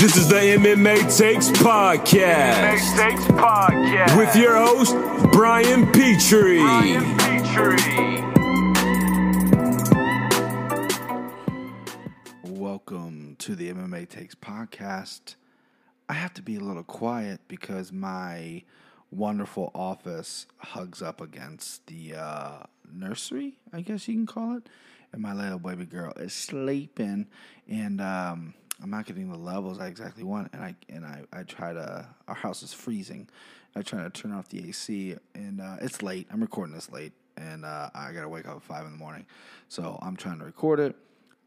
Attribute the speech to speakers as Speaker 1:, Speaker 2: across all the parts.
Speaker 1: This is the MMA Takes Podcast.
Speaker 2: MMA Takes Podcast
Speaker 1: With your host, Brian Petrie.
Speaker 2: Brian Petrie.
Speaker 3: Welcome to the MMA Takes podcast. I have to be a little quiet because my wonderful office hugs up against the uh, nursery, I guess you can call it. And my little baby girl is sleeping, and um, I'm not getting the levels I exactly want. And I and I, I try to. Our house is freezing. I try to turn off the AC, and uh, it's late. I'm recording this late, and uh, I gotta wake up at five in the morning. So I'm trying to record it.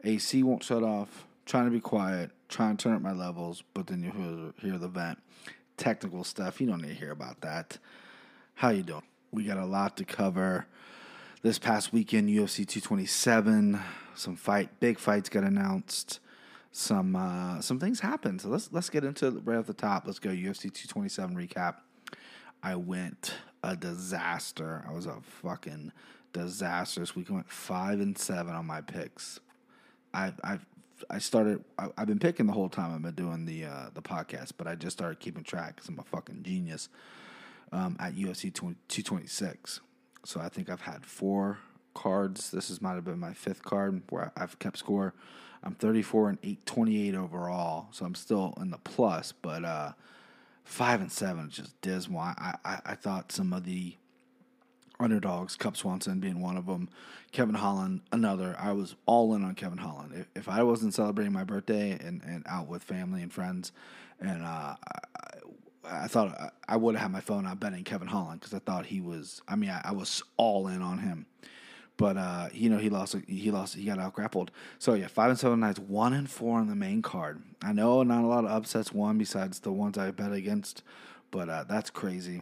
Speaker 3: AC won't shut off. Trying to be quiet. Trying to turn up my levels, but then you hear, hear the vent. Technical stuff. You don't need to hear about that. How you doing? We got a lot to cover. This past weekend, UFC 227, some fight, big fights got announced. Some uh, some things happened. So let's let's get into right off the top. Let's go UFC 227 recap. I went a disaster. I was a fucking disaster. This week I went five and seven on my picks. I I I started. I, have been picking the whole time I've been doing the uh, the podcast, but I just started keeping track because I'm a fucking genius. Um, at UFC 226, so I think I've had four cards. This is might have been my fifth card where I've kept score. I'm 34 and 828 overall, so I'm still in the plus, but uh, five and seven is just dismal. I, I I thought some of the underdogs, Cub Swanson being one of them, Kevin Holland another. I was all in on Kevin Holland. If, if I wasn't celebrating my birthday and, and out with family and friends, and uh, I, I, thought I would have had my phone out betting Kevin Holland because I thought he was. I mean, I, I was all in on him. But uh, you know he lost. He lost. He got out grappled. So yeah, five and seven nights, one and four on the main card. I know not a lot of upsets won besides the ones I bet against, but uh, that's crazy.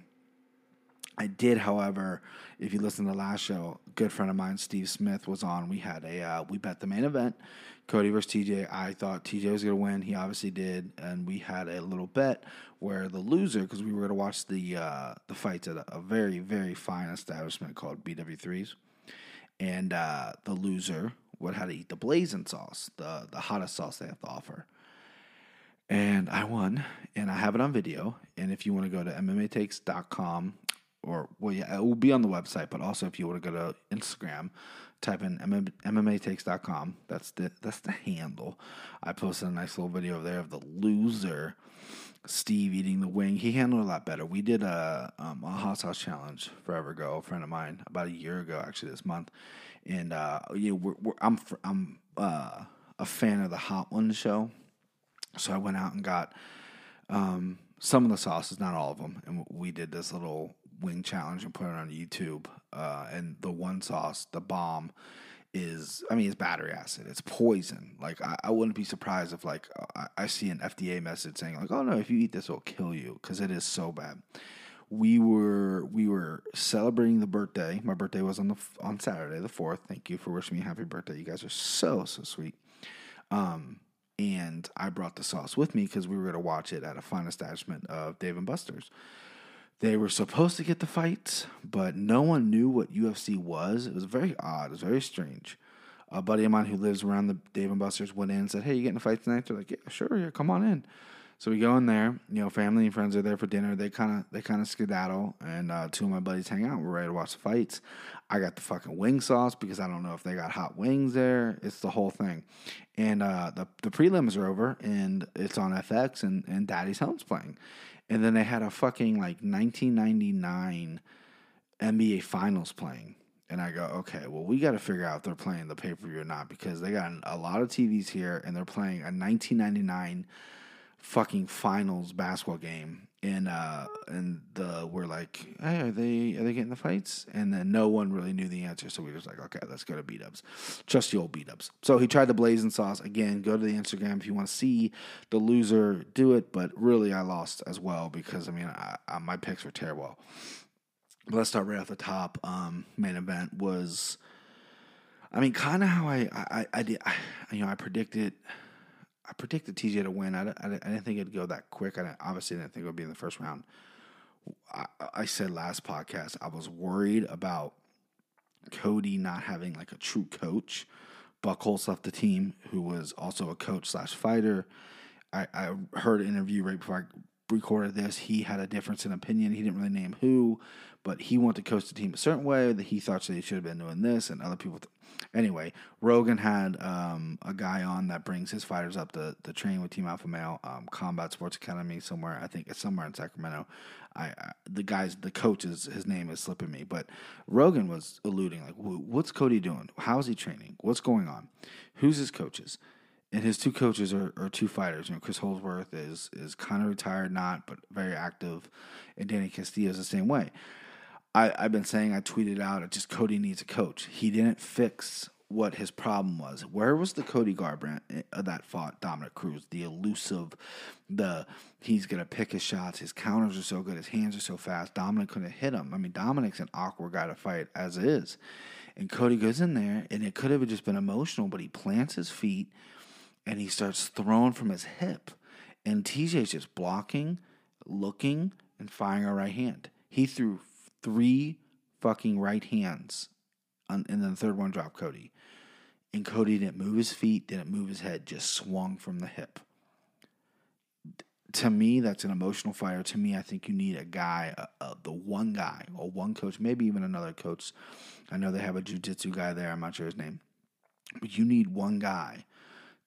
Speaker 3: I did, however, if you listen to the last show, a good friend of mine, Steve Smith, was on. We had a uh, we bet the main event, Cody versus TJ. I thought TJ was gonna win. He obviously did, and we had a little bet where the loser, because we were gonna watch the uh, the fights at a, a, very very fine establishment called BW3s, and uh, the loser would have to eat the blazing sauce, the the hottest sauce they have to offer. And I won, and I have it on video. And if you want to go to MMAtakes.com or well, yeah, it will be on the website, but also if you want to go to Instagram, type in MMAtakes.com. That's the that's the handle. I posted a nice little video over there of the loser, Steve eating the wing. He handled a lot better. We did a um, a hot sauce challenge forever ago. A friend of mine about a year ago, actually this month, and uh, you know, we're, we're, I'm I'm uh, a fan of the Hot Ones show, so I went out and got. Um, some of the sauces, not all of them, and we did this little wing challenge and put it on YouTube. Uh, and the one sauce, the bomb, is I mean it's battery acid. It's poison. Like I, I wouldn't be surprised if like I, I, see an FDA message saying like, oh no, if you eat this, it'll kill you because it is so bad. We were we were celebrating the birthday. My birthday was on the on Saturday the fourth. Thank you for wishing me a happy birthday. You guys are so so sweet. Um, and I brought the sauce with me because we were to watch it at a fine establishment of Dave and Buster's. They were supposed to get the fights, but no one knew what UFC was. It was very odd. It was very strange. A buddy of mine who lives around the Dave and Buster's went in and said, "Hey, you getting a fight tonight?" They're like, "Yeah, sure, yeah, come on in." So we go in there. You know, family and friends are there for dinner. They kind of they kind of skedaddle, and uh, two of my buddies hang out. We're ready to watch the fights. I got the fucking wing sauce because I don't know if they got hot wings there. It's the whole thing, and uh, the the prelims are over, and it's on FX, and and Daddy's Home's playing, and then they had a fucking like 1999 NBA Finals playing. And I go, okay, well, we got to figure out if they're playing the pay per view or not because they got a lot of TVs here and they're playing a 1999 fucking finals basketball game. And uh, and the we're like, hey, are they are they getting the fights? And then no one really knew the answer, so we were just like, okay, let's go to B-dubs, the old B-dubs. So he tried the blazing sauce again. Go to the Instagram if you want to see the loser do it. But really, I lost as well because I mean, I, I, my picks were terrible. But let's start right off the top. Um, main event was, I mean, kind of how I I, I did. I, you know, I predicted I predicted TJ to win. I, I, didn't think it'd go that quick. I obviously didn't think it would be in the first round. I, I said last podcast I was worried about Cody not having like a true coach. Buchholz left the team, who was also a coach slash fighter. I, I heard an interview right before I recorded this. He had a difference in opinion. He didn't really name who, but he wanted to coach the team a certain way that he thought he should have been doing this, and other people. Anyway, Rogan had um, a guy on that brings his fighters up to, to train with Team Alpha Male um, Combat Sports Academy somewhere. I think it's somewhere in Sacramento. I, I the guys, the coach is his name is slipping me, but Rogan was alluding like, what's Cody doing? How's he training? What's going on? Who's his coaches? and his two coaches are, are two fighters. You know, Chris Holdsworth is is kind of retired, not but very active, and Danny Castillo is the same way. I, I've been saying I tweeted out just Cody needs a coach. He didn't fix what his problem was. Where was the Cody Garbrandt eh, that fought Dominick Cruz? The elusive, the he's gonna pick his shots. His counters are so good. His hands are so fast. Dominic couldn't hit him. I mean, Dominic's an awkward guy to fight as is. And Cody goes in there, and it could have just been emotional, but he plants his feet and he starts throwing from his hip. And TJ's just blocking, looking, and firing a right hand. He threw three fucking right hands, and then the third one dropped Cody. And Cody didn't move his feet, didn't move his head, just swung from the hip. To me, that's an emotional fire. To me, I think you need a guy, the one guy, or one coach, maybe even another coach. I know they have a jujitsu guy there. I'm not sure his name. But you need one guy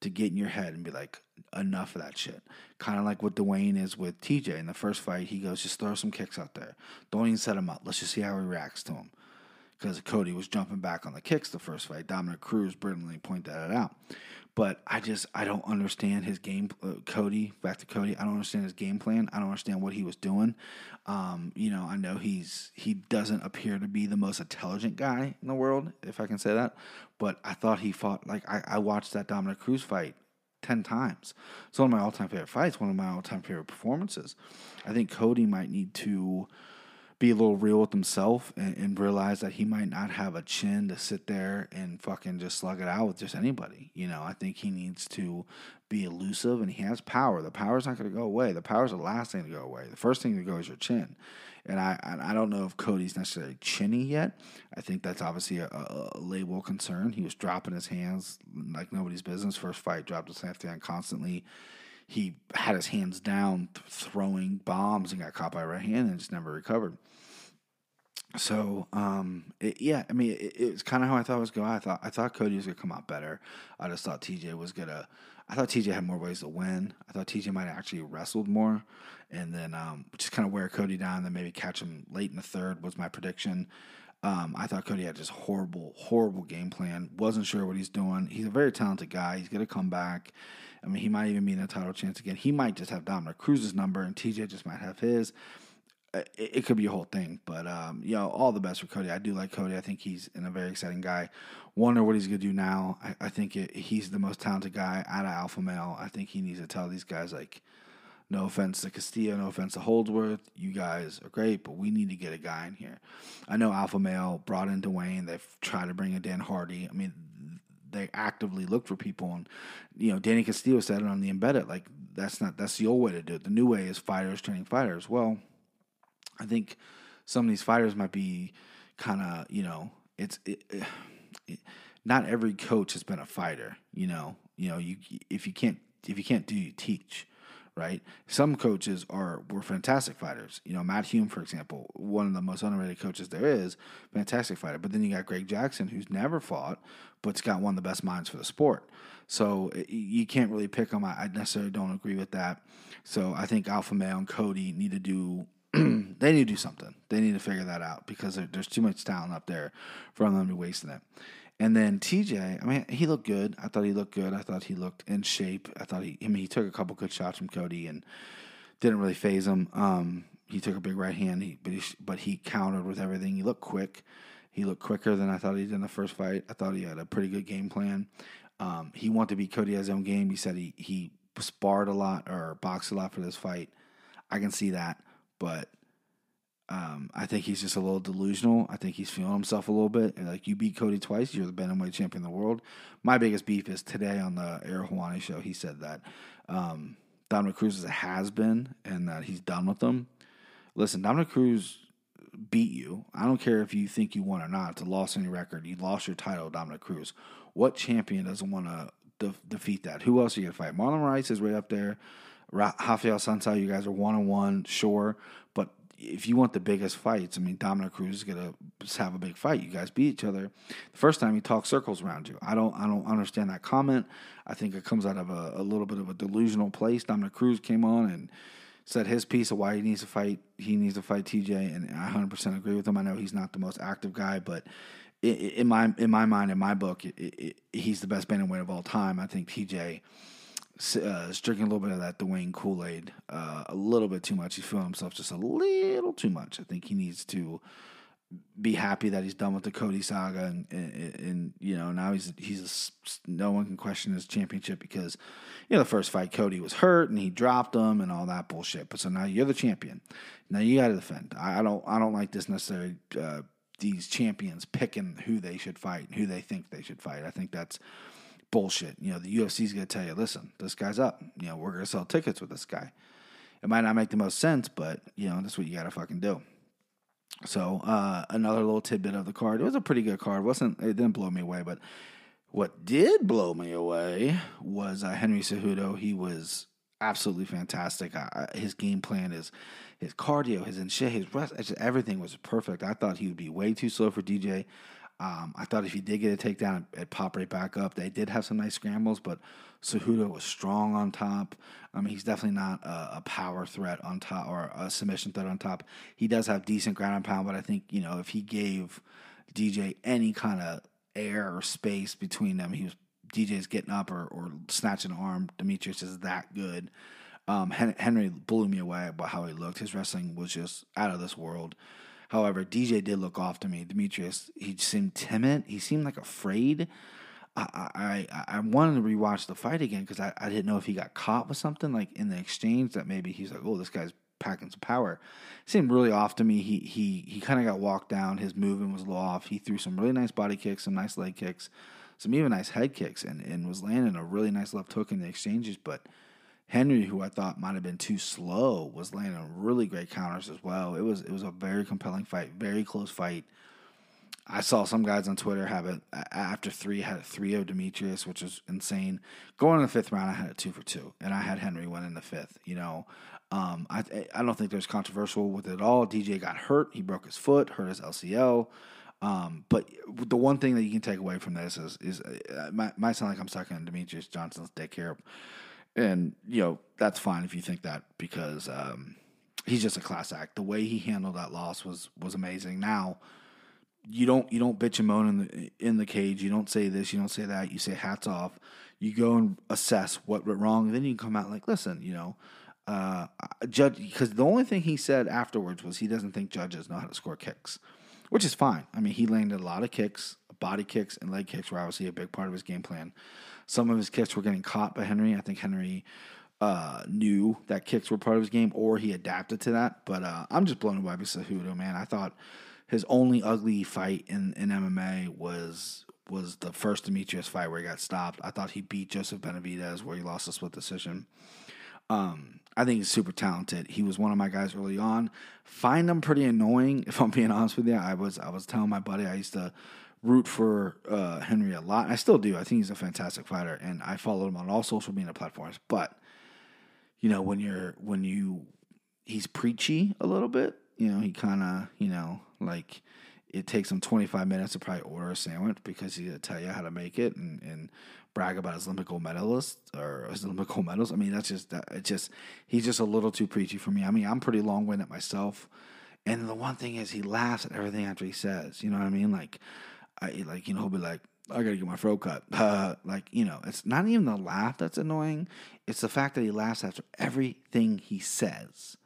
Speaker 3: to get in your head and be like, enough of that shit. Kind of like what Duane is with TJ in the first fight. He goes, just throw some kicks out there. Don't even set him up. Let's just see how he reacts to him. Because Cody was jumping back on the kicks the first fight. Dominick Cruz brilliantly pointed that out. But I just I don't understand his game. Uh, Cody, back to Cody. I don't understand his game plan. I don't understand what he was doing. Um, you know, I know he's he doesn't appear to be the most intelligent guy in the world, if I can say that. But I thought he fought like I, I watched that Dominick Cruz fight ten times. It's one of my all time favorite fights. One of my all time favorite performances. I think Cody might need to be a little real with himself and, and, realize that he might not have a chin to sit there and fucking just slug it out with just anybody. You know, I think he needs to be elusive and he has power. The power's not going to go away. The power's the last thing to go away. The first thing to go is your chin. And I, I don't know if Cody's necessarily chinny yet. I think that's obviously a, a, label concern. He was dropping his hands like nobody's business. First fight, dropped his left hand constantly he had his hands down throwing bombs and got caught by a right hand and just never recovered. So um, it, yeah, I mean, it, it was kind of how I thought it was going. I thought I thought Cody was gonna come out better. I just thought TJ was gonna. I thought TJ had more ways to win. I thought TJ might have actually wrestled more, and then um, just kind of wear Cody down, and then maybe catch him late in the third was my prediction. Um, I thought Cody had just horrible, horrible game plan. Wasn't sure what he's doing. He's a very talented guy. He's gonna come back. I mean, he might even be in a title chance again. He might just have Dominick Cruz's number, and TJ just might have his. Uh, it, it could be a whole thing, but um, you know, all the best for Cody. I do like Cody. I think he's in a very exciting guy. Wonder what he's gonna do now. I, I think it, he's the most talented guy out of Alpha Male. I think he needs to tell these guys like, no offense to Castillo, no offense to Holdsworth. You guys are great, but we need to get a guy in here. I know Alpha Male brought in Duane. They've tried to bring in Dan Hardy. I mean, they actively look for people. And you know, Danny Castillo said it on the embedded. Like that's not that's the old way to do it. The new way is fighters training fighters. Well, I think some of these fighters might be kind of you know it's it, it, not every coach has been a fighter. You know, you know you if you can't if you can't do you teach right? Some coaches are were fantastic fighters. You know, Matt Hume, for example, one of the most underrated coaches there is, fantastic fighter. But then you got Greg Jackson, who's never fought, but's got one of the best minds for the sport. So you can't really pick them. I necessarily don't agree with that. So I think Alpha Male and Cody need to do. they need to do something. They need to figure that out because there's too much talent up there for them to be wasting it. And then TJ, I mean, he looked good. I thought he looked good. I thought he looked in shape. I thought he, I mean, he took a couple good shots from Cody and didn't really phase him. Um, he took a big right hand, he, but he, but he countered with everything. He looked quick. He looked quicker than I thought he did in the first fight. I thought he had a pretty good game plan. Um, he wanted to beat Cody his own game. He said he he sparred a lot or boxed a lot for this fight. I can see that, but um, I think he's just a little delusional. I think he's feeling himself a little bit. Like you beat Cody twice, you're the bantamweight champion of the world. My biggest beef is today on the Ariel Helwani show. He said that um, Dominick Cruz is a has been and that he's done with them. Listen, Dominick Cruz beat you. I don't care if you think you won or not. It's a loss on your record. You lost your title, Dominick Cruz. What champion doesn't want to de- defeat that. Who else are you gonna fight? Marlon Moraes is right up there. Ra- Raphael Assunção, you guys are one on one, sure, but if you want the biggest fights, I mean, Dominick Cruz is gonna have a big fight. You guys beat each other. The first time he talked circles around you. I don't, I don't understand that comment. I think it comes out of a, a little bit of a delusional place. Dominick Cruz came on and said his piece of why he needs to fight. He needs to fight TJ, and I 100% agree with him. I know he's not the most active guy, but in my in my mind, in my book, it, it, he's the best bantamweight of all time. I think TJ uh, drinking a little bit of that Duane Kool Aid, uh, a little bit too much. He's feeling himself just a little too much. I think he needs to be happy that he's done with the Cody saga, and, and, and you know now he's he's a, no one can question his championship because you know the first fight Cody was hurt and he dropped him and all that bullshit. But so now you're the champion. Now you got to defend. I, I, don't I don't like this necessarily. Uh, these champions picking who they should fight and who they think they should fight. I think that's bullshit. You know, the UFC's going to tell you, listen, this guy's up. You know, we're going to sell tickets with this guy. It might not make the most sense, but, you know, that's what you got to fucking do. So, uh, another little tidbit of the card. It was a pretty good card. Wasn't it didn't blow me away, but what did blow me away was uh, Henry Cejudo. He was absolutely fantastic. His game plan is his cardio, his and shit, his rest, everything was perfect. I thought he would be way too slow for DJ. Um, I thought if he did get a takedown, it'd pop right back up. They did have some nice scrambles, but Cejudo was strong on top. I mean, he's definitely not a, a, power threat on top or a submission threat on top. He does have decent ground and pound, but I think you know if he gave DJ any kind of air or space between them, he was DJ's getting up or, or snatching an arm. Demetrious is that good. Um, Henry blew me away about how he looked. His wrestling was just out of this world. However, DJ did look off to me. Demetrious, he seemed timid. He seemed like afraid. I I, I wanted to rewatch the fight again because I, I didn't know if he got caught with something like in the exchange that maybe he's like, oh, this guy's packing some power. It seemed really off to me. He he he kind of got walked down. His movement was a little off. He threw some really nice body kicks, some nice leg kicks, some even nice head kicks, and, and was landing a really nice left hook in the exchanges. But Henry, who I thought might have been too slow, was landing really great counters as well. It was it was a very compelling fight, very close fight. I saw some guys on Twitter have it after three had a of Demetrious, which was insane. Going in the fifth round, I had a two for two, and I had Henry win in the fifth. You know, um, I I don't think there's controversial with it at all. DJ got hurt; he broke his foot, hurt his LCL. Um, but the one thing that you can take away from this is is uh, might, might sound like I'm sucking Demetrious Johnson's dick here, and you know that's fine if you think that because um, he's just a class act. The way he handled that loss was was amazing. Now you don't you don't bitch and moan in the in the cage. You don't say this. You don't say that. You say hats off. You go and assess what went wrong. Then you come out like, listen, you know, uh, judge because the only thing he said afterwards was he doesn't think judges know how to score kicks, which is fine. I mean, he landed a lot of kicks, body kicks, and leg kicks were obviously a big part of his game plan. Some of his kicks were getting caught by Henry. I think Henry uh, knew that kicks were part of his game, or he adapted to that. But uh, I'm just blown away by Cejudo, man. I thought his only ugly fight in, in MMA was was the first Demetrious fight where he got stopped. I thought he beat Joseph Benavidez where he lost a split decision. Um, I think he's super talented. He was one of my guys early on. Find him pretty annoying, if I'm being honest with you. I was I was telling my buddy I used to root for uh, Henry a lot. I still do. I think he's a fantastic fighter, and I follow him on all social media platforms. But you know, when you're when you he's preachy a little bit. You know, he kind of you know like it takes him 25 minutes to probably order a sandwich because he'll tell you how to make it and, and brag about his Olympic gold medalist or his Olympic gold medals. I mean, that's just that. It just he's just a little too preachy for me. I mean, I'm pretty long winded myself, and the one thing is he laughs at everything after he says. You know what I mean? Like, I like you know he'll be like. I gotta get my throat cut. Uh, like you know, it's not even the laugh that's annoying. It's the fact that he laughs after everything he says.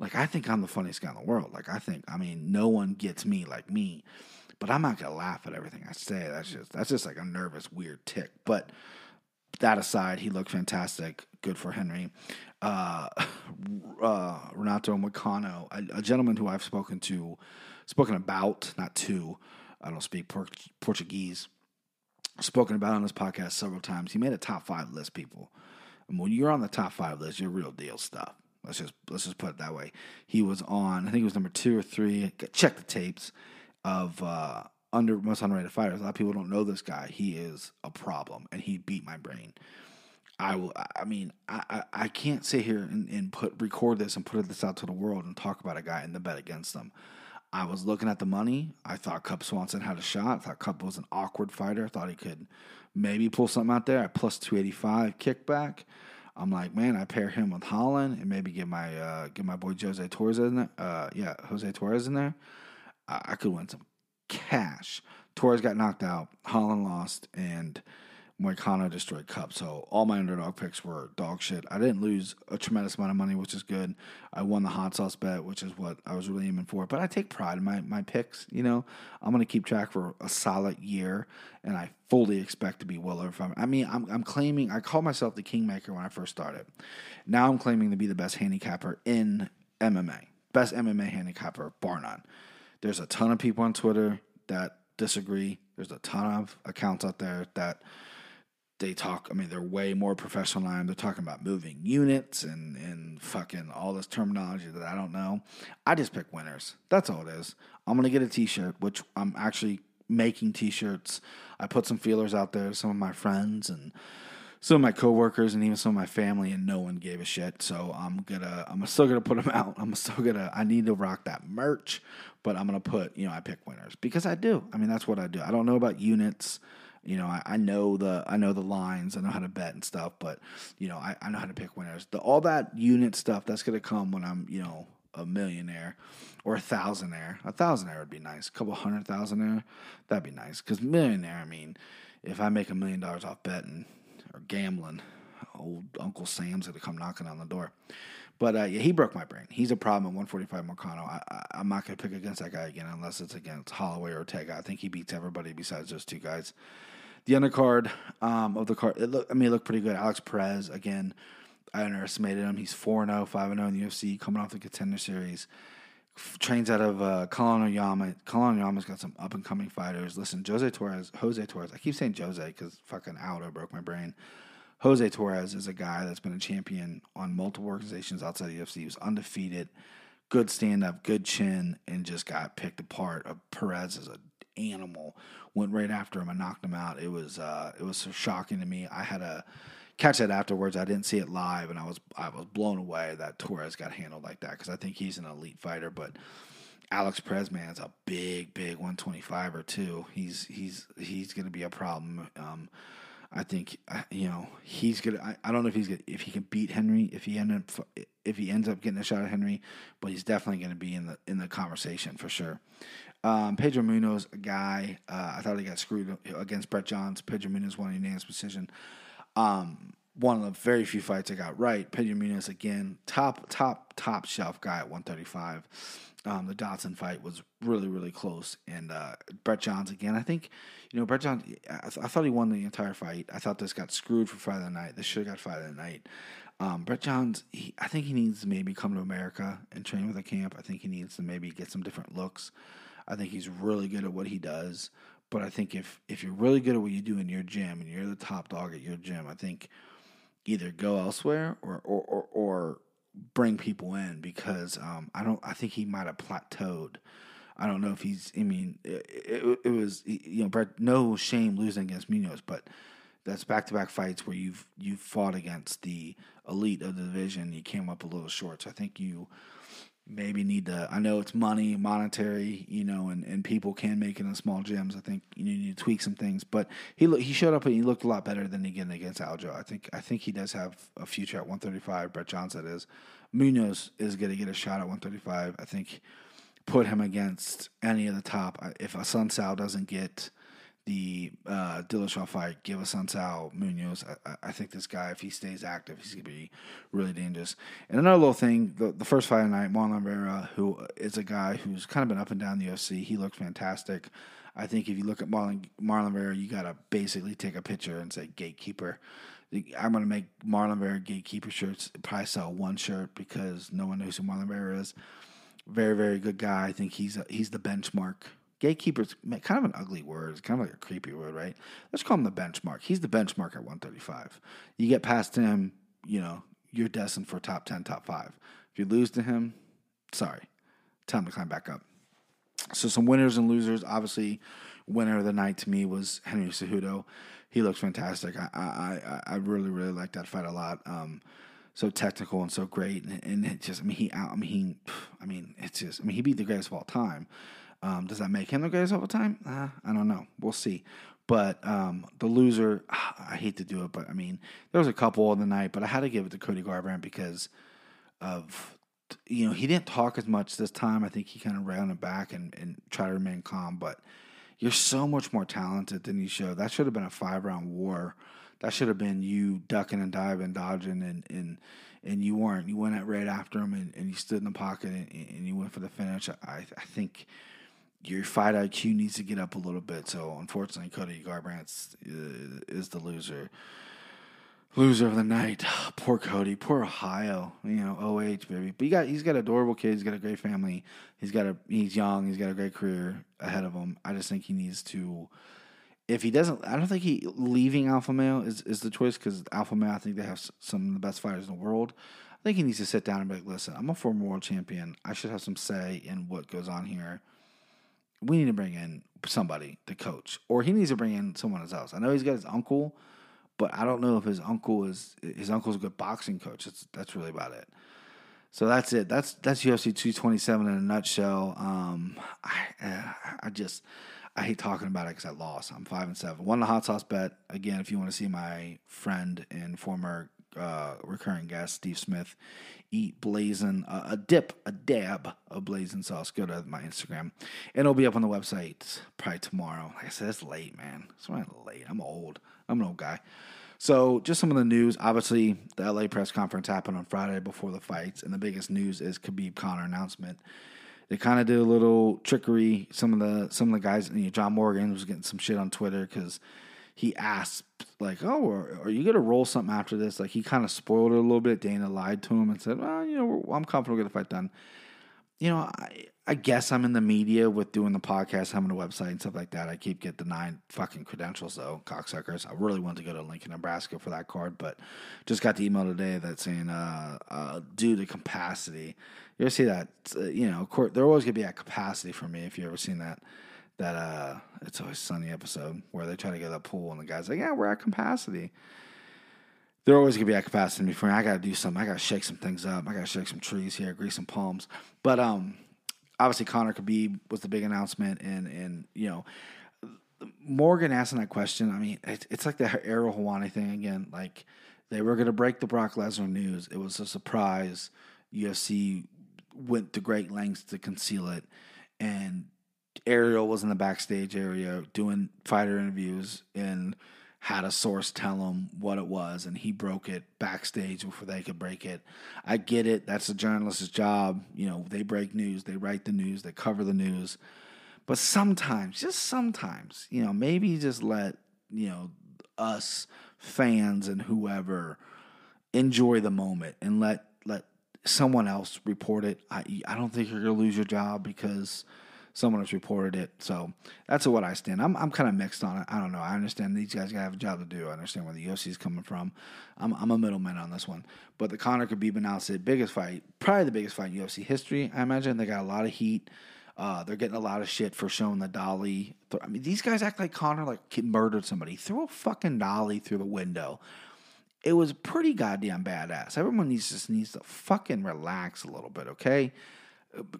Speaker 3: Like I think I'm the funniest guy in the world. Like I think I mean no one gets me like me. But I'm not gonna laugh at everything I say. That's just that's just like a nervous, weird tick. But that aside, he looked fantastic. Good for Henry. Uh, uh, Renato Moicano, a, a, gentleman who I've spoken to, spoken about, not to. I don't speak por- Portuguese. Spoken about on this podcast several times. He made a top five list, people. And when you're on the top five list, you're real deal stuff. Let's just let's just put it that way. He was on. I think it was number two or three. Check the tapes of uh, under most underrated fighters. A lot of people don't know this guy. He is a problem, and he beat my brain. I will. I mean, I, I, I can't sit here and, and put record this and put this out to the world and talk about a guy in the bet against them. I was looking at the money. I thought Cub Swanson had a shot. I thought Cub was an awkward fighter. I thought he could maybe pull something out there at plus two eighty five kickback. I'm like, man, I pair him with Holland and maybe get my uh, get my boy Jose Torres in there. Uh, yeah, Jose Torres in there. I, I could win some cash. Torres got knocked out. Holland lost, and Moicano destroyed Cub. So all my underdog picks were dog shit. I didn't lose a tremendous amount of money, which is good. I won the hot sauce bet, which is what I was really aiming for. But I take pride in my, my picks. You know, I'm going to keep track for a solid year, and I fully expect to be well over. I mean, I'm, I'm claiming, I called myself the kingmaker when I first started. Now I'm claiming to be the best handicapper in MMA. Best MMA handicapper, bar none. There's a ton of people on Twitter that disagree. There's a ton of accounts out there that they talk. I mean, they're way more professional than I am. They're talking about moving units and and fucking all this terminology that I don't know. I just pick winners. That's all it is. I'm gonna get a T-shirt, which I'm actually making T-shirts. I put some feelers out there to some of my friends and some of my coworkers and even some of my family, and no one gave a shit. So I'm gonna, I'm still gonna put them out. I'm still gonna, I need to rock that merch, but I'm gonna put, you know, I pick winners because I do. I mean, that's what I do. I don't know about units. You know, I, I know the I know the lines, I know how to bet and stuff, but you know, I, I know how to pick winners. The all that unit stuff that's gonna come when I'm, you know, a millionaire or a thousandaire. A thousandaire would be nice. A couple hundred thousandaire, that'd be nice. Because millionaire, I mean, if I make a million dollars off betting or gambling, old Uncle Sam's gonna come knocking on the door. But uh, yeah, he broke my brain. He's a problem at 145 Moicano. I, I, I'm not gonna pick against that guy again unless it's against Holloway or Ortega. I think he beats everybody besides those two guys. The undercard um, of the card, it look, I mean, it looked pretty good. Alex Perez again. I underestimated him. He's 4 0, 5 0 in the UFC, coming off the contender series. Trains out of uh, Colin Oyama. Colin Oyama's got some up and coming fighters. Listen, Jose Torres, Jose Torres. I keep saying Jose because fucking Aldo broke my brain. Jose Torres is a guy that's been a champion on multiple organizations outside the UFC. He was undefeated, good stand up, good chin, and just got picked apart. Uh, Perez is an animal. Went right after him and knocked him out. It was uh, it was so shocking to me. I had a catch that afterwards. I didn't see it live, and I was I was blown away that Torres got handled like that because I think he's an elite fighter. But Alex Perez, man, is a big, big 125 or two. He's he's he's going to be a problem. Um, I think uh, you know he's gonna. I, I don't know if he's gonna, if he can beat Henry if he end up if he ends up getting a shot at Henry, but he's definitely going to be in the in the conversation for sure. Um, Pedro Munoz, a guy, uh, I thought he got screwed against Brett Johns. Pedro Munoz won a unanimous decision. Um, one of the very few fights I got right. Pedro Munoz again, top top top shelf guy at 135. Um, the Dodson fight was really really close, and uh, Brett Johns again. I think you know Brett Johns. I, th- I, thought he won the entire fight. I thought this got screwed for Friday night. This should have got Friday night. Um, Brett Johns, he, I think he needs to maybe come to America and train with a camp. I think he needs to maybe get some different looks. I think he's really good at what he does. But I think if if you're really good at what you do in your gym and you're the top dog at your gym, I think either go elsewhere or or or, or bring people in because um, I don't. I think he might have plateaued. I don't know if he's. I mean, it, it, it was you know, Brett. No shame losing against Munoz, but that's back to back fights where you've you've fought against the elite of the division. You came up a little short, so I think you maybe need to I know it's money, monetary, you know, and, and people can make it in small gyms. I think you need to tweak some things. But he he showed up and he looked a lot better than he did against Aljo. I think I think he does have a future at 135. Brett Johnson is. Munoz is going to get a shot at 135. I think put him against any of the top. If Assunção doesn't get the uh, Dillashaw fight, give Assunção Munoz. I, I, think this guy, if he stays active, he's gonna be really dangerous. And another little thing, the, the first fight of the night, Marlon Vera, who is a guy who's kind of been up and down the UFC, he looks fantastic. I think if you look at Marlon Marlon Vera, you gotta basically take a picture and say gatekeeper. I'm gonna make Marlon Vera gatekeeper shirts. Probably sell one shirt because no one knows who Marlon Vera is. Very, very good guy. I think he's a, he's the benchmark gatekeeper's kind of an ugly word. It's kind of like a creepy word, right? Let's call him the benchmark. He's the benchmark at 135. You get past him, you know, you're destined for top 10, top five. If you lose to him, sorry, time to climb back up. So some winners and losers. Obviously, winner of the night to me was Henry Cejudo. He looks fantastic. I I I, really really like that fight a lot. Um, so technical and so great, and, and it just I mean he out I mean he I mean it's just I mean he beat the greatest of all time. Um, does that make him the greatest of all time? Uh, I don't know. We'll see. But um, the loser, I hate to do it, but I mean, there was a couple on the night, but I had to give it to Cody Garbrandt because of you know he didn't talk as much this time. I think he kind of ran it back and, and tried to remain calm. But you're so much more talented than you show. That should have been a five round war. That should have been you ducking and diving, dodging, and and and you weren't. You went right after him, and, and you stood in the pocket, and, and you went for the finish. I I think your fight IQ needs to get up a little bit. So unfortunately, Cody Garbrandt uh, is the loser. Loser of the night. Poor Cody. Poor Ohio. You know, OH baby. But he got he's got adorable kids. He's got a great family. He's got a he's young. He's got a great career ahead of him. I just think he needs to. If he doesn't, I don't think he leaving Alpha Male is, is the choice because Alpha Male, I think they have some of the best fighters in the world. I think he needs to sit down and be like, listen, I'm a former world champion. I should have some say in what goes on here we need to bring in somebody to coach, or he needs to bring in someone else. I know he's got his uncle, but I don't know if his uncle is his uncle's a good boxing coach. That's that's really about it. So that's it. That's that's UFC 227 in a nutshell. Um, I uh, I just I hate talking about it because I lost. I'm five and seven. Won the hot sauce bet again. If you want to see my friend and former uh, recurring guest Steve Smith eat blazing uh, a dip, a dab of blazing sauce. Go to my Instagram, and it'll be up on the website probably tomorrow. Like I said, it's late, man. It's late. I'm old. I'm an old guy. So, just some of the news. Obviously, the LA press conference happened on Friday before the fights, and the biggest news is Khabib Conor announcement. They kind of did a little trickery. Some of the some of the guys, you know, John Morgan was getting some shit on Twitter because he asked like, "Oh, are, are you gonna roll something after this?" Like he kind of spoiled it a little bit. Dana lied to him and said, "Well, you know, I'm confident we're gonna fight done." You know, I, I guess I'm in the media with doing the podcast, having a website and stuff like that. I keep get denied fucking credentials though, cocksuckers. I really wanted to go to Lincoln, Nebraska for that card, but just got the email today that saying uh, uh, due to capacity. You ever see that? Uh, you know, court, they're always gonna be at capacity for me. If you ever seen that that uh it's always sunny episode where they try to get a pool and the guy's like, Yeah, we're at capacity. They're always gonna be at capacity before I gotta do something. I gotta shake some things up. I gotta shake some trees here, grease some palms. But um obviously Conor Khabib was the big announcement and and you know Morgan asking that question, I mean, it's, it's like the Ariel Helwani thing again. Like they were gonna break the Brock Lesnar news. It was a surprise. UFC went to great lengths to conceal it. And Ariel was in the backstage area doing fighter interviews and had a source tell him what it was, and he broke it backstage before they could break it. I get it. That's a journalist's job. You know, they break news, they write the news, they cover the news. But sometimes, just sometimes, you know, maybe just let, you know, us fans and whoever enjoy the moment and let let someone else report it. I I don't think you're gonna lose your job because someone has reported it. So that's what I stand. I'm I'm kind of mixed on it. I don't know. I understand these guys have a job to do. I understand where the UFC is coming from. I'm I'm a middleman on this one. But the Conor Khabib announced biggest fight, probably the biggest fight in UFC history. I imagine they got a lot of heat. Uh, they're getting a lot of shit for showing the dolly. I mean, these guys act like Conor like murdered somebody. Threw a fucking dolly through the window. It was pretty goddamn badass. Everyone needs just needs to fucking relax a little bit, okay?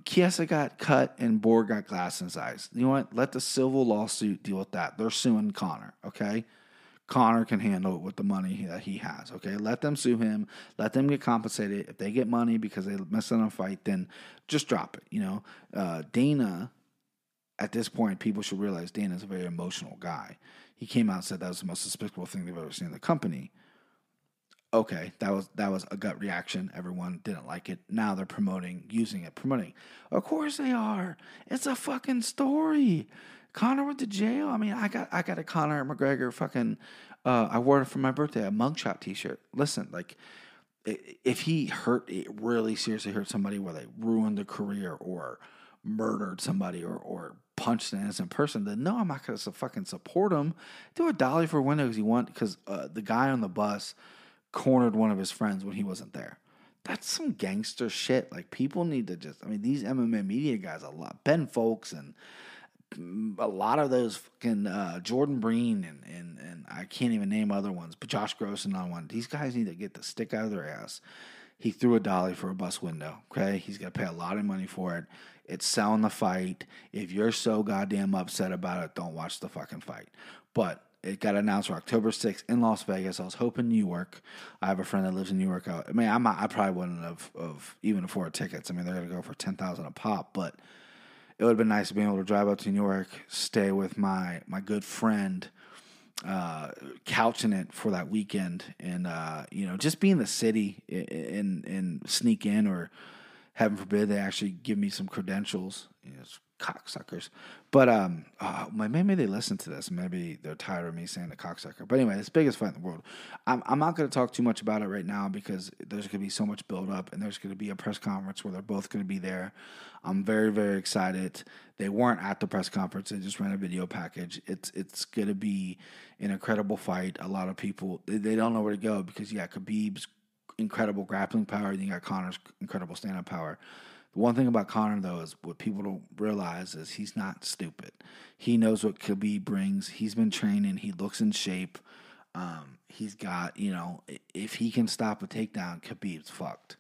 Speaker 3: Chiesa got cut and Borg got glass in his eyes. You know what? Let the civil lawsuit deal with that. They're suing Conor, okay? Conor can handle it with the money that he has, okay? Let them sue him. Let them get compensated. If they get money because they missed on a fight, then just drop it, you know? Uh, Dana, at this point, people should realize Dana's a very emotional guy. He came out and said that was the most despicable thing they've ever seen in the company okay, that was that was a gut reaction. Everyone didn't like it. Now they're promoting using it, promoting. Of course they are. It's a fucking story. Conor went to jail. I mean, I got I got a Conor McGregor fucking. Uh, I wore it for my birthday, a mugshot T-shirt. Listen, like if he hurt, it really seriously hurt somebody, where they ruined a career or murdered somebody or or punched an innocent person, then no, I'm not gonna fucking support him. Do a dolly for window because you want because uh, the guy on the bus cornered one of his friends when he wasn't there. That's some gangster shit. Like people need to just. I mean, these MMA media guys a lot. Ben Fowlkes and a lot of those fucking uh, Jordan Breen and, and and I can't even name other ones, but Josh Gross and on one. These guys need to get the stick out of their ass. He threw a dolly for a bus window. Okay, he's gonna pay a lot of money for it. It's selling the fight. If you're so goddamn upset about it, don't watch the fucking fight. But it got announced for October 6th in Las Vegas. I was hoping New York. I have a friend that lives in New York. I mean, I'm, I probably wouldn't have, have even afford tickets. I mean, they're going to go for 10000 a pop, but it would have been nice to be able to drive up to New York, stay with my, my good friend, uh, couching it for that weekend, and, uh, you know, just be in the city and, and sneak in or, heaven forbid, they actually give me some credentials. You know, cocksuckers. But um, uh, maybe they listen to this. Maybe they're tired of me saying the cocksucker. But anyway, it's the biggest fight in the world. I'm, I'm not going to talk too much about it right now because there's going to be so much build up, and there's going to be a press conference where they're both going to be there. I'm very very excited. They weren't at the press conference. They just ran a video package. It's it's going to be an incredible fight. A lot of people they, they don't know where to go because got Khabib's incredible grappling power, you got Conor's incredible stand up power. The one thing about Connor though, is what people don't realize is he's not stupid. He knows what Khabib brings. He's been training. He looks in shape. Um, he's got, you know, if he can stop a takedown, Khabib's fucked.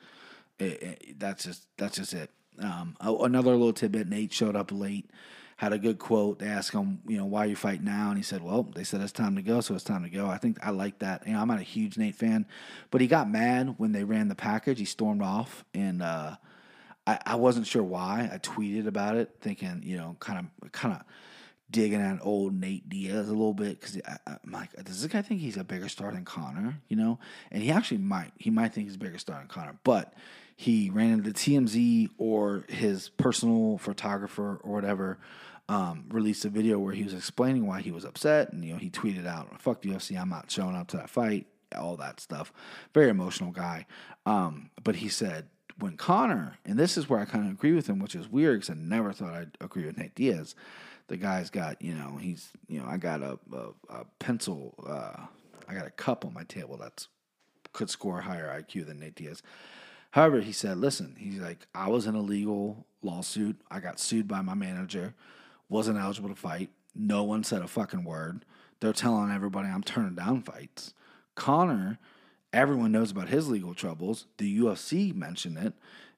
Speaker 3: It, it, that's just that's just it. Um, another little tidbit: Nate showed up late, had a good quote. They asked him, you know, why you fight now, and he said, "Well, they said it's time to go, so it's time to go." I think I like that. You know, I'm not a huge Nate fan, but he got mad when they ran the package. He stormed off, and uh, I, I wasn't sure why. I tweeted about it, thinking, you know, kind of, kind of digging at old Nate Diaz a little bit because I'm like, does this guy think he's a bigger star than Conor? You know, and he actually might. He might think he's a bigger star than Conor, but he ran into TMZ or his personal photographer or whatever. Um, released a video where he was explaining why he was upset, and you know he tweeted out, "Fuck the UFC, I'm not showing up to that fight." All that stuff. Very emotional guy. Um, but he said when Conor, and this is where I kind of agree with him, which is weird because I never thought I'd agree with Nate Diaz. The guy's got, you know, he's, you know, I got a, a, a pencil, uh, I got a cup on my table that's could score higher IQ than Nate Diaz. However, he said, listen, he's like, I was in a legal lawsuit. I got sued by my manager, wasn't eligible to fight. No one said a fucking word. They're telling everybody I'm turning down fights. Conor, Everyone knows about his legal troubles. The UFC mentioned it.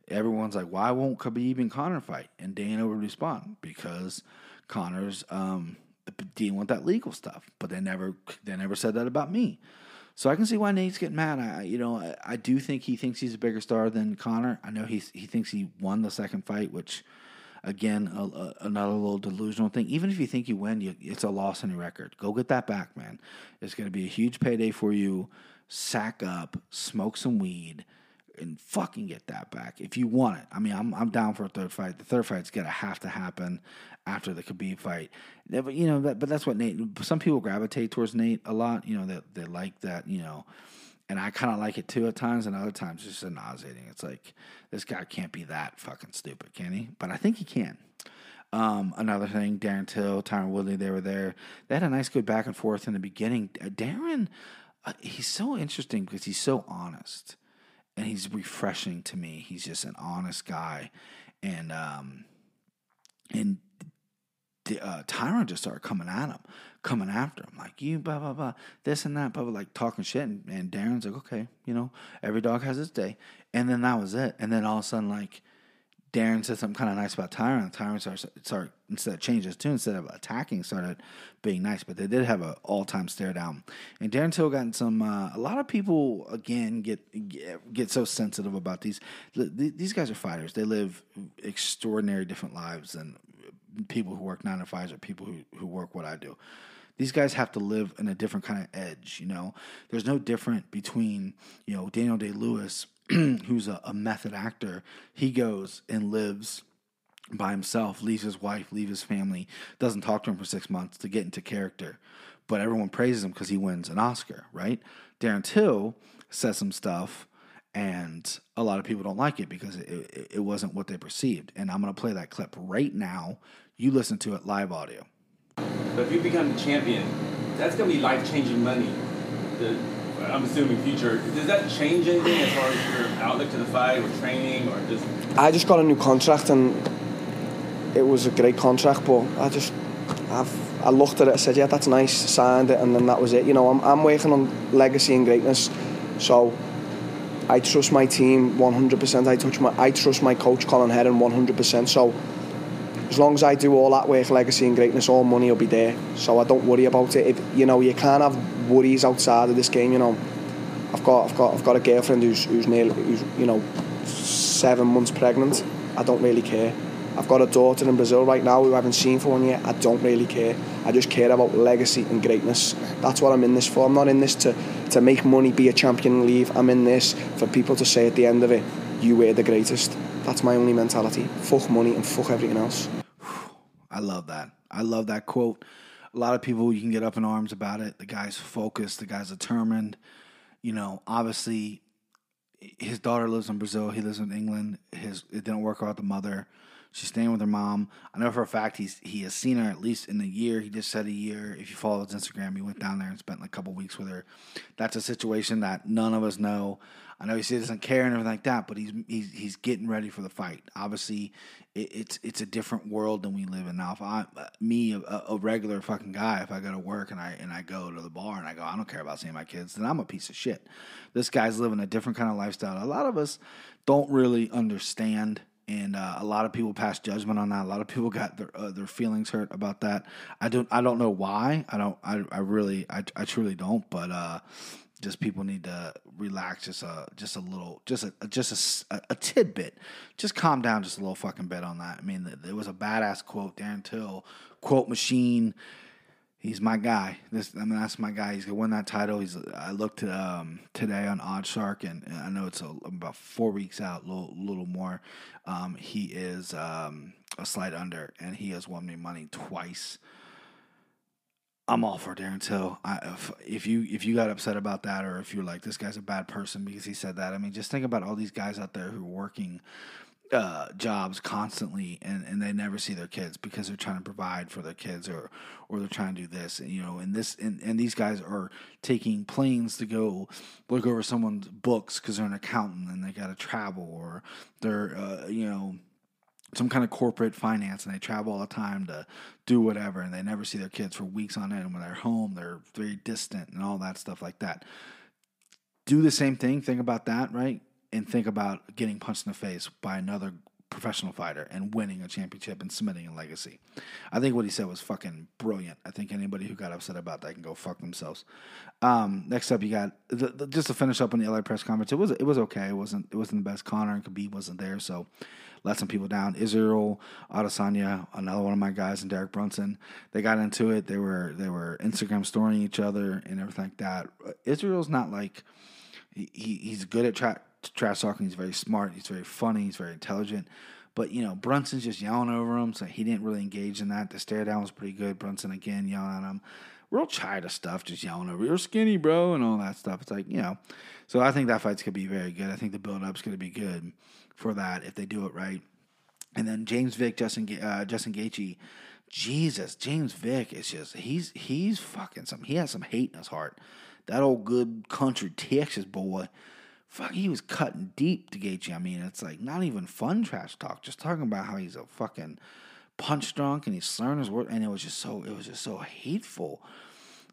Speaker 3: Everyone's like, why won't Khabib and Conor fight? And Dana would respond because Conor's um, dealing with that legal stuff. But they never they never said that about me. So I can see why Nate's getting mad. I, you know, I, I do think he thinks he's a bigger star than Conor. I know he's he thinks he won the second fight, which again a, a, another little delusional thing. Even if you think you win, you, it's a loss in your record. Go get that back, man. It's going to be a huge payday for you sack up, smoke some weed, and fucking get that back if you want it. I mean, I'm I'm down for a third fight. The third fight's gonna have to happen after the Khabib fight. But you know, but that's what Nate. Some people gravitate towards Nate a lot. You know, they, they like that. You know, and I kind of like it too at times, and other times it's just nauseating. It's like this guy can't be that fucking stupid, can he? But I think he can. Um, another thing, Darren Till, Tyron Woodley, they were there. They had a nice good back and forth in the beginning. Darren, uh, he's so interesting because he's so honest and he's refreshing to me. He's just an honest guy, and um, and uh, Tyron just started coming at him, coming after him, like you, blah blah blah, this and that, blah blah, like talking shit. And, and Darren's like, okay, you know, every dog has its day. And then that was it. And then all of a sudden, like Darren said something kind of nice about Tyron. Tyron started, started instead of changing his tune, instead of attacking, started being nice. But they did have an all time stare down. And Darren Till got some. Uh, a lot of people again get, get, get so sensitive about these. These guys are fighters. They live extraordinary different lives than people who work nine to fives or people who who work what I do. These guys have to live in a different kind of edge. You know, there's no different between you know Daniel Day Lewis who's a, a method actor, he goes and lives by himself, leaves his wife, leaves his family, doesn't talk to him for six months to get into character. But everyone praises him because he wins an Oscar, right? Darren Till says some stuff, and a lot of people don't like it because it, it, it wasn't what they perceived. And I'm going to play that clip right now. You listen to it live audio.
Speaker 4: But if you become the champion, that's going to be life changing money. The, I'm assuming future. Does that change anything as far as your outlook to the fight or training or just?
Speaker 5: I just got a new contract and it was a great contract, but I just I've, I looked at it, I said, yeah, that's nice, signed it, and then that was it. You know, I'm, I'm working on legacy and greatness, so I trust my team 100%. I touch my, I trust my coach Colin Heron 100%. So as long as I do all that work, legacy and greatness, all money will be there. So I don't worry about it. If, you know, you can't have worries outside of this game. You know, I've got, I've got, I've got a girlfriend who's, who's nearly, who's, you know, seven months pregnant. I don't really care. I've got a daughter in Brazil right now who I haven't seen for one year. I don't really care. I just care about legacy and greatness. That's what I'm in this for. I'm not in this to, to make money, be a champion leave. I'm in this for people to say at the end of it, you were the greatest. That's my only mentality. Fuck money and fuck everything else.
Speaker 3: I love that. I love that quote. A lot of people you can get up in arms about it. The guy's focused. The guy's determined. You know, obviously, his daughter lives in Brazil. He lives in England. His it didn't work out the mother. She's staying with her mom. I know for a fact he's he has seen her at least in a year. He just said a year. If you follow his Instagram, he went down there and spent like a couple weeks with her. That's a situation that none of us know. I know he says he doesn't care and everything like that, but he's he's he's getting ready for the fight. Obviously, it, it's it's a different world than we live in now. If I me a, a regular fucking guy, if I go to work and I and I go to the bar and I go, I don't care about seeing my kids, then I'm a piece of shit. This guy's living a different kind of lifestyle. A lot of us don't really understand and uh, a lot of people pass judgment on that. A lot of people got their uh, their feelings hurt about that. I don't I don't know why. I don't I, I really I, I truly don't. But uh, just people need to relax just a just a little just a just a, a, tidbit. Just calm down just a little fucking bit on that. I mean, there was a badass quote. Darren Till quote machine he's my guy. This I mean that's my guy. He's gonna win that title. He's I looked um, today on OddsShark and, and I know it's a, about four weeks out, a little, little more. Um, he is um, a slight under, and he has won me money twice. I'm all for Darren Till. I, if, if you if you got upset about that, or if you're like this guy's a bad person because he said that, I mean, just think about all these guys out there who are working uh, jobs constantly and, and they never see their kids because they're trying to provide for their kids or or they're trying to do this and you know and this and, and these guys are taking planes to go look over someone's books because they're an accountant and they got to travel or they're uh, you know some kind of corporate finance and they travel all the time to do whatever and they never see their kids for weeks on end and when they're home they're very distant and all that stuff like that do the same thing think about that right and think about getting punched in the face by another professional fighter and winning a championship and cementing a legacy. I think what he said was fucking brilliant. I think anybody who got upset about that can go fuck themselves. Um, next up, you got the, the, just to finish up on the LA press conference. It was it was okay. It wasn't it wasn't the best. Conor and Khabib wasn't there, so let some people down. Israel Adesanya, another one of my guys, and Derek Brunson. They got into it. They were they were Instagram storing each other and everything like that. Israel's not like he, he's good at track trash talking. He's very smart. He's very funny. He's very intelligent. But you know, Brunson's just yelling over him, so he didn't really engage in that. The stare down was pretty good. Brunson again yelling at him, real tired of stuff, just yelling over, "You're skinny, bro," and all that stuff. It's like you know, so I think that fight's gonna be very good. I think the build up's gonna be good for that if they do it right. And then James Vick, Justin uh, Justin Gaethje, Jesus, James Vick is just he's he's fucking some. He has some hate in his heart. That old good country Texas boy fuck, he was cutting deep to Gaethje. I mean, it's like not even fun trash talk. Just talking about how he's a fucking punch drunk and he's slurring his word, and it was just so it was just so hateful.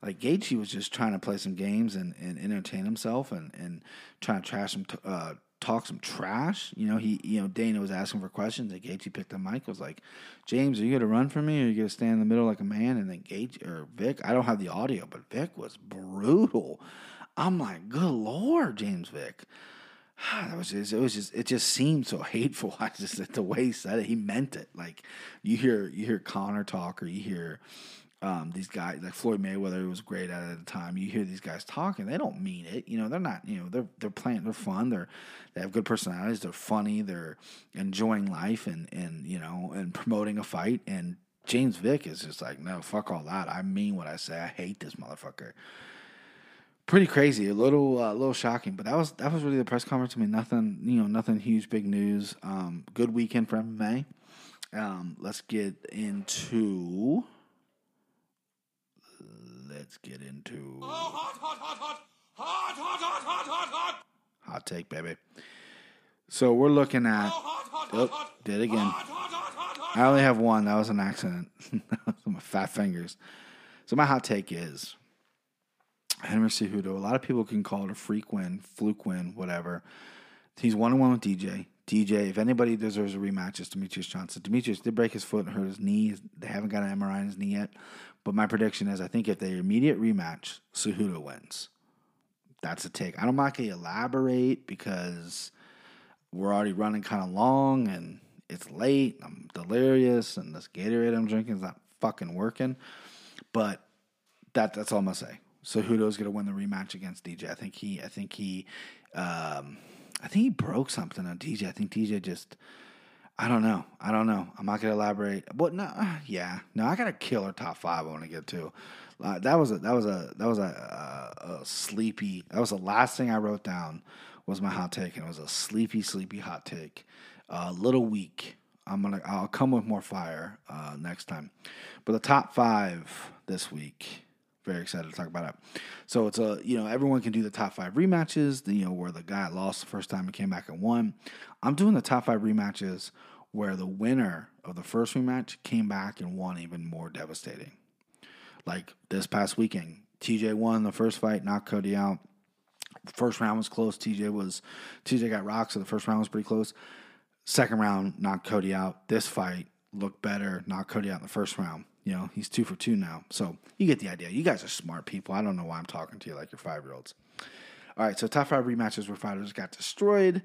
Speaker 3: Like Gaethje was just trying to play some games and, and entertain himself and, and trying to trash some t- uh, talk some trash. You know, he you know Dana was asking for questions and Gaethje picked the mic. Was like, James, are you gonna run for me or are you gonna stand in the middle like a man? And then Gaethje or Vick, I don't have the audio, but Vick was brutal. I'm like, good lord, James Vick. That was just, it was just it just seemed so hateful. I just the way he said it, he meant it. Like you hear you hear Conor talk or you hear um, these guys like Floyd Mayweather was great at it at the time. You hear these guys talking, they don't mean it. You know, they're not. You know, they're they're playing. They're fun. They're they have good personalities. They're funny. They're enjoying life and and you know and promoting a fight. And James Vick is just like, no, fuck all that. I mean what I say. I hate this motherfucker pretty crazy, a little, a uh, little shocking. But that was that was really the press conference. I mean, nothing, you know, nothing huge, big news. Um, good weekend for MMA. Um, let's get into. Let's get into. hot, hot, hot, hot, hot, hot, hot, hot, hot, hot. Hot take, baby. So we're looking at. Oh, did again. I only have one. That was an accident. my fat fingers. So my hot take is Henry Cejudo. A lot of people can call it a freak win, fluke win, whatever. He's one on one with DJ. DJ, if anybody deserves a rematch, it's Demetrious Johnson. Demetrious did break his foot and hurt his knee. They haven't got an MRI on his knee yet. But my prediction is I think if they immediate rematch, Cejudo wins. That's a take. I don't going to elaborate because we're already running kind of long and it's late. I'm delirious and this Gatorade I'm drinking is not fucking working. But that that's all I'm gonna say. Cejudo's gonna win the rematch against DJ. I think he I think he um, I think he broke something on DJ. I think DJ just I don't know. I don't know. I'm not gonna elaborate. But no, yeah, no. I got a killer top five. I want to get to. Uh, that was a that was a that was a, a, a sleepy. That was the last thing I wrote down was my hot take, and it was a sleepy, sleepy hot take. A uh, little weak. I'm gonna. I'll come with more fire uh, next time. But the top five this week. Very excited to talk about it. So it's a you know everyone can do the top five rematches. You know where the guy lost the first time and came back and won. I'm doing the top five rematches where the winner of the first rematch came back and won even more devastating. Like this past weekend, TJ won the first fight, knocked Cody out. First round was close. TJ was TJ got rocked, so the first round was pretty close. Second round knocked Cody out. This fight looked better, knocked Cody out in the first round. You know, he's two for two now. So you get the idea. You guys are smart people. I don't know why I'm talking to you like you're five year olds. All right, so top five rematches where fighters got destroyed.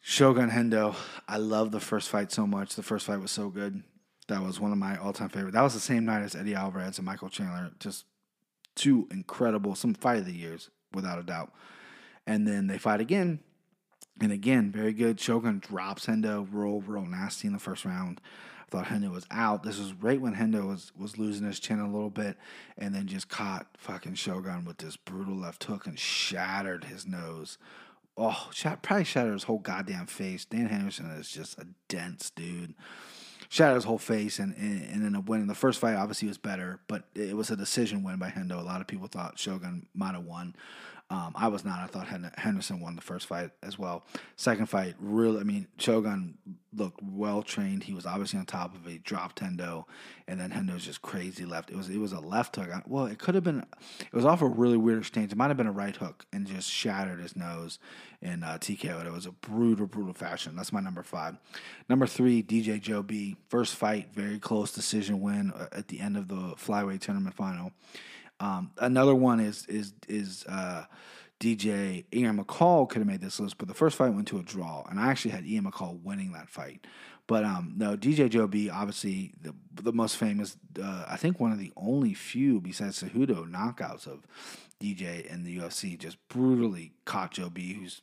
Speaker 3: Shogun Hendo. I love the first fight so much. The first fight was so good. That was one of my all time favorite. That was the same night as Eddie Alvarez and Michael Chandler. Just two incredible, some fight of the years, without a doubt. And then they fight again. And again, very good. Shogun drops Hendo real, real nasty in the first round. Thought Hendo was out. This was right when Hendo was, was losing his chin a little bit and then just caught fucking Shogun with this brutal left hook and shattered his nose oh, probably shattered his whole goddamn face. Dan Henderson is just a dense dude. Shattered his whole face and, and, and ended up winning. The first fight obviously was better, but it was a decision win by Hendo. A lot of people thought Shogun might have won. Um, I was not. I thought Henderson won the first fight as well. Second fight, really, I mean, Shogun looked well trained. He was obviously on top of it. Dropped Hendo, and then Hendo was just crazy left. It was it was a left hook. Well, it could have been. It was off a really weird exchange. It might have been a right hook and just shattered his nose in uh, TKO. It was a brutal, brutal fashion. That's my number five. Number three, DJ Joe B. First fight, very close decision win uh, at the end of the flyweight tournament final. Um, another one is is is uh, DJ Ian McCall could have made this list, but the first fight went to a draw, and I actually had Ian McCall winning that fight. But um, no, DJ Joe B, obviously the the most famous, uh, I think one of the only few besides Cejudo knockouts of DJ in the UFC, just brutally caught Joe B, who's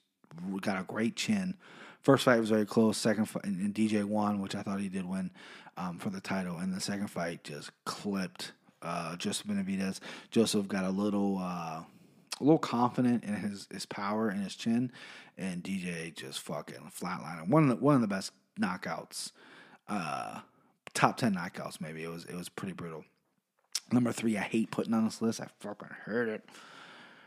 Speaker 3: got a great chin. First fight was very close. Second fight, and, DJ won, which I thought he did win um, for the title. And the second fight just clipped uh, Joseph Benavidez. Joseph got a little uh, a little confident in his, his power and his chin, and DJ just fucking flatlining. One of the, one of the best knockouts, uh, top ten knockouts maybe. It was it was pretty brutal. Number three, I hate putting on this list. I fucking heard it.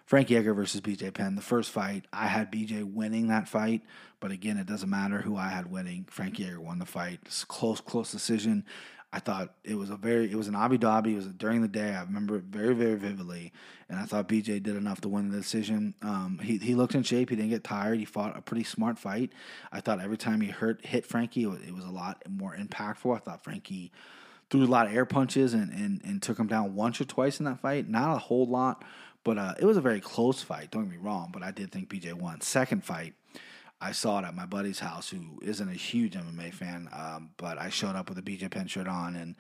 Speaker 3: Frankie Edgar versus BJ Penn. The first fight, I had BJ winning that fight, but again, it doesn't matter who I had winning. Frankie Edgar won the fight. It's close, close decision. I thought it was a very it was an Abu Dhabi. It was during the day. I remember it very very vividly, and I thought BJ did enough to win the decision. Um, he he looked in shape. He didn't get tired. He fought a pretty smart fight. I thought every time he hurt hit Frankie, it was, it was a lot more impactful. I thought Frankie threw a lot of air punches and, and, and took him down once or twice in that fight. Not a whole lot, but uh, it was a very close fight. Don't get me wrong, but I did think BJ won. Second fight, I saw it at my buddy's house, who isn't a huge MMA fan, um, but I showed up with a BJ Penn shirt on and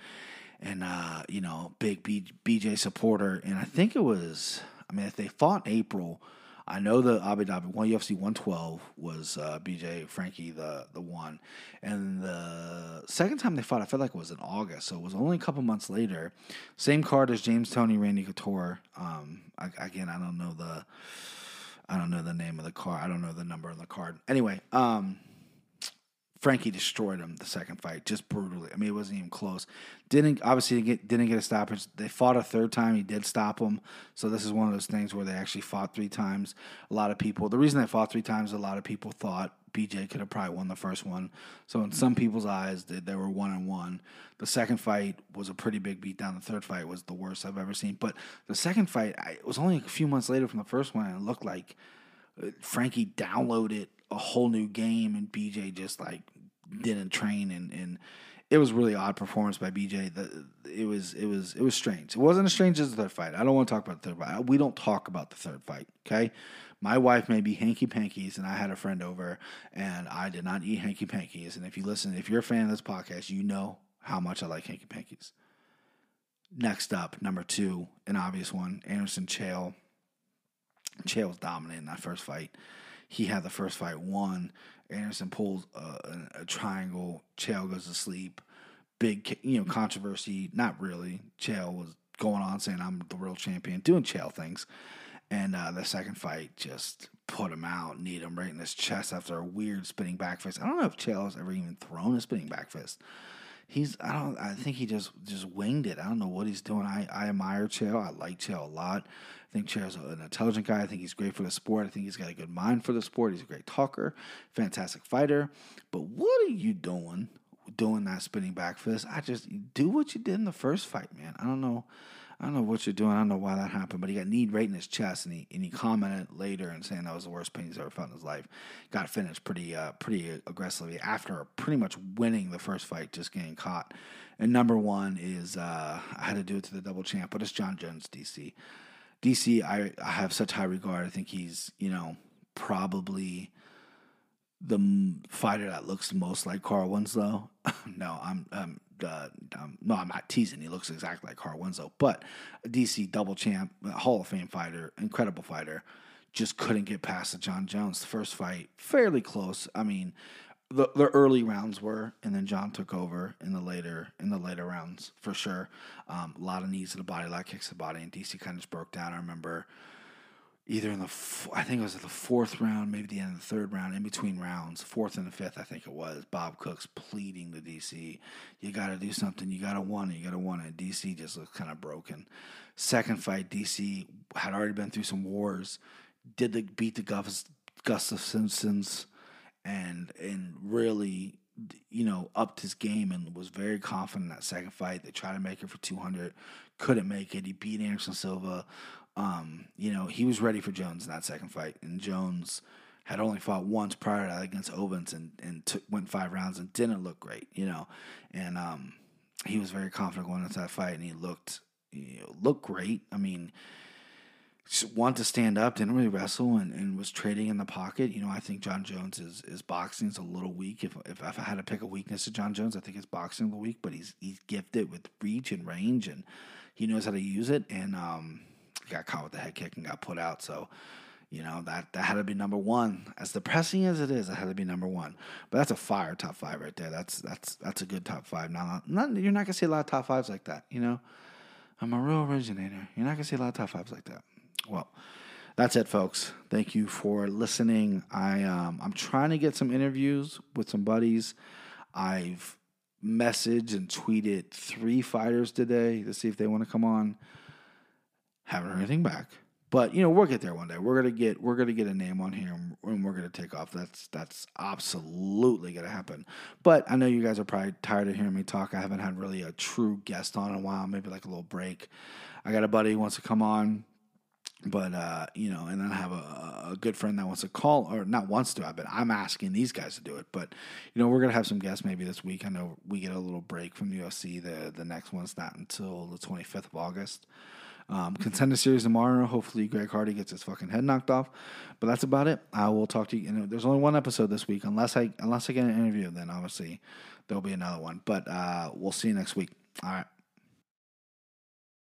Speaker 3: and uh, you know, big BJ supporter. And I think it was, I mean, if they fought in April, I know the Abu Dhabi one UFC 112 was uh, BJ Frankie the the one, and the second time they fought, I felt like it was in August, so it was only a couple months later. Same card as James Toney Randy Couture. Um, I, again, I don't know the I don't know the name of the car. I don't know the number on the card. Anyway, um, Frankie destroyed him the second fight just brutally. I mean, it wasn't even close. Didn't obviously get, didn't get a stoppage. They fought a third time. He did stop him. So this is one of those things where they actually fought three times. A lot of people. The reason they fought three times, a lot of people thought BJ could have probably won the first one. So in some people's eyes, they, they were one and one. The second fight was a pretty big beatdown. The third fight was the worst I've ever seen. But the second fight, I, it was only a few months later from the first one, and it looked like uh, Frankie downloaded a whole new game, and BJ just like didn't train, and and it was really odd performance by BJ. The, it was it was it was strange. It wasn't as strange as the third fight. I don't want to talk about the third fight. We don't talk about the third fight. Okay, my wife may be hanky pankies, and I had a friend over, and I did not eat hanky pankies. And if you listen, if you're a fan of this podcast, you know how much I like hanky pankies. Next up, number two, an obvious one, Anderson Chael. Chael was dominating that first fight. He had the first fight won. Anderson pulls a, a triangle. Chael goes to sleep. Big, you know, controversy. Not really. Chael was going on saying I'm the world champion, doing Chael things. And uh, the second fight just put him out, need him right in his chest after a weird spinning back fist. I don't know if Chael has ever even thrown a spinning back fist. He's I don't I think he just just winged it. I don't know what he's doing. I, I admire Chael. I like Chael a lot. I think Chael's an intelligent guy. I think he's great for the sport. I think he's got a good mind for the sport. He's a great talker, fantastic fighter. But what are you doing doing that spinning back fist? I just do what you did in the first fight, man. I don't know. I don't know what you're doing. I don't know why that happened, but he got kneed right in his chest, and he and he commented later and saying that was the worst pain he's ever felt in his life. Got finished pretty uh, pretty aggressively after pretty much winning the first fight, just getting caught. And number one is uh, I had to do it to the double champ, but it's Jon Jones, DC. DC, I, I have such high regard. I think he's you know probably the fighter that looks most like Carl Winslow. no, I'm um, uh, no, I'm not teasing. He looks exactly like Carl Winslow, but a DC double champ, Hall of Fame fighter, incredible fighter, just couldn't get past the Jon Jones. The first fight, fairly close. I mean, the the early rounds were, and then Jon took over in the later in the later rounds for sure. Um, a lot of knees to the body, a lot of kicks to the body, and DC kind of just broke down. I remember either in the I think it was the fourth round, maybe the end of the third round, in between rounds, fourth and the fifth, I think it was. Bob Cook's pleading to DC, "You got to do something. You got to want it. You got to want it." DC just looked kind of broken. Second fight, DC had already been through some wars, did the beat the Gus, Gustafssons, and and really. You know, upped his game and was very confident in that second fight. They tried to make it for 200, couldn't make it. He beat Anderson Silva um, you know, he was ready for Jones in that second fight, and Jones had only fought once prior to that against Ovince, and and took, went five rounds and didn't look great, you know, and um, he was very confident going into that fight, and he looked you know, looked great. I mean, want to stand up, didn't really wrestle, and, and was trading in the pocket. You know, I think Jon Jones is is boxing is a little weak. If, if I had to pick a weakness of Jon Jones, I think it's boxing little weak, but he's he's gifted with reach and range, and he knows how to use it, and um got caught with the head kick and got put out. So, you know, that, that had to be number one. As depressing as it is, it had to be number one. But that's a fire top five right there. That's that's that's a good top five. Now, not, you're not gonna see a lot of top fives like that. You know, I'm a real originator. You're not gonna see a lot of top fives like that. Well, that's it, folks. Thank you for listening. I um, I'm trying to get some interviews with some buddies. I've messaged and tweeted three fighters today to see if they want to come on. Haven't heard anything back. But you know we'll get there one day. We're gonna get we're gonna get a name on here and we're gonna take off. That's that's absolutely gonna happen. But I know you guys are probably tired of hearing me talk. I haven't had really a true guest on in a while. Maybe like a little break. I got a buddy who wants to come on, but uh, you know, and then I have a, a good friend that wants to call or not wants to. But I'm asking these guys to do it. But you know, we're gonna have some guests maybe this week. I know we get a little break from UFC. The the next one's not until the 25th of August. Um, contender series tomorrow. Hopefully, Greg Hardy gets his fucking head knocked off. But that's about it. I will talk to you. know, there's only one episode this week, unless I unless I get an interview. Then obviously there'll be another one. But uh, we'll see you next week. All right.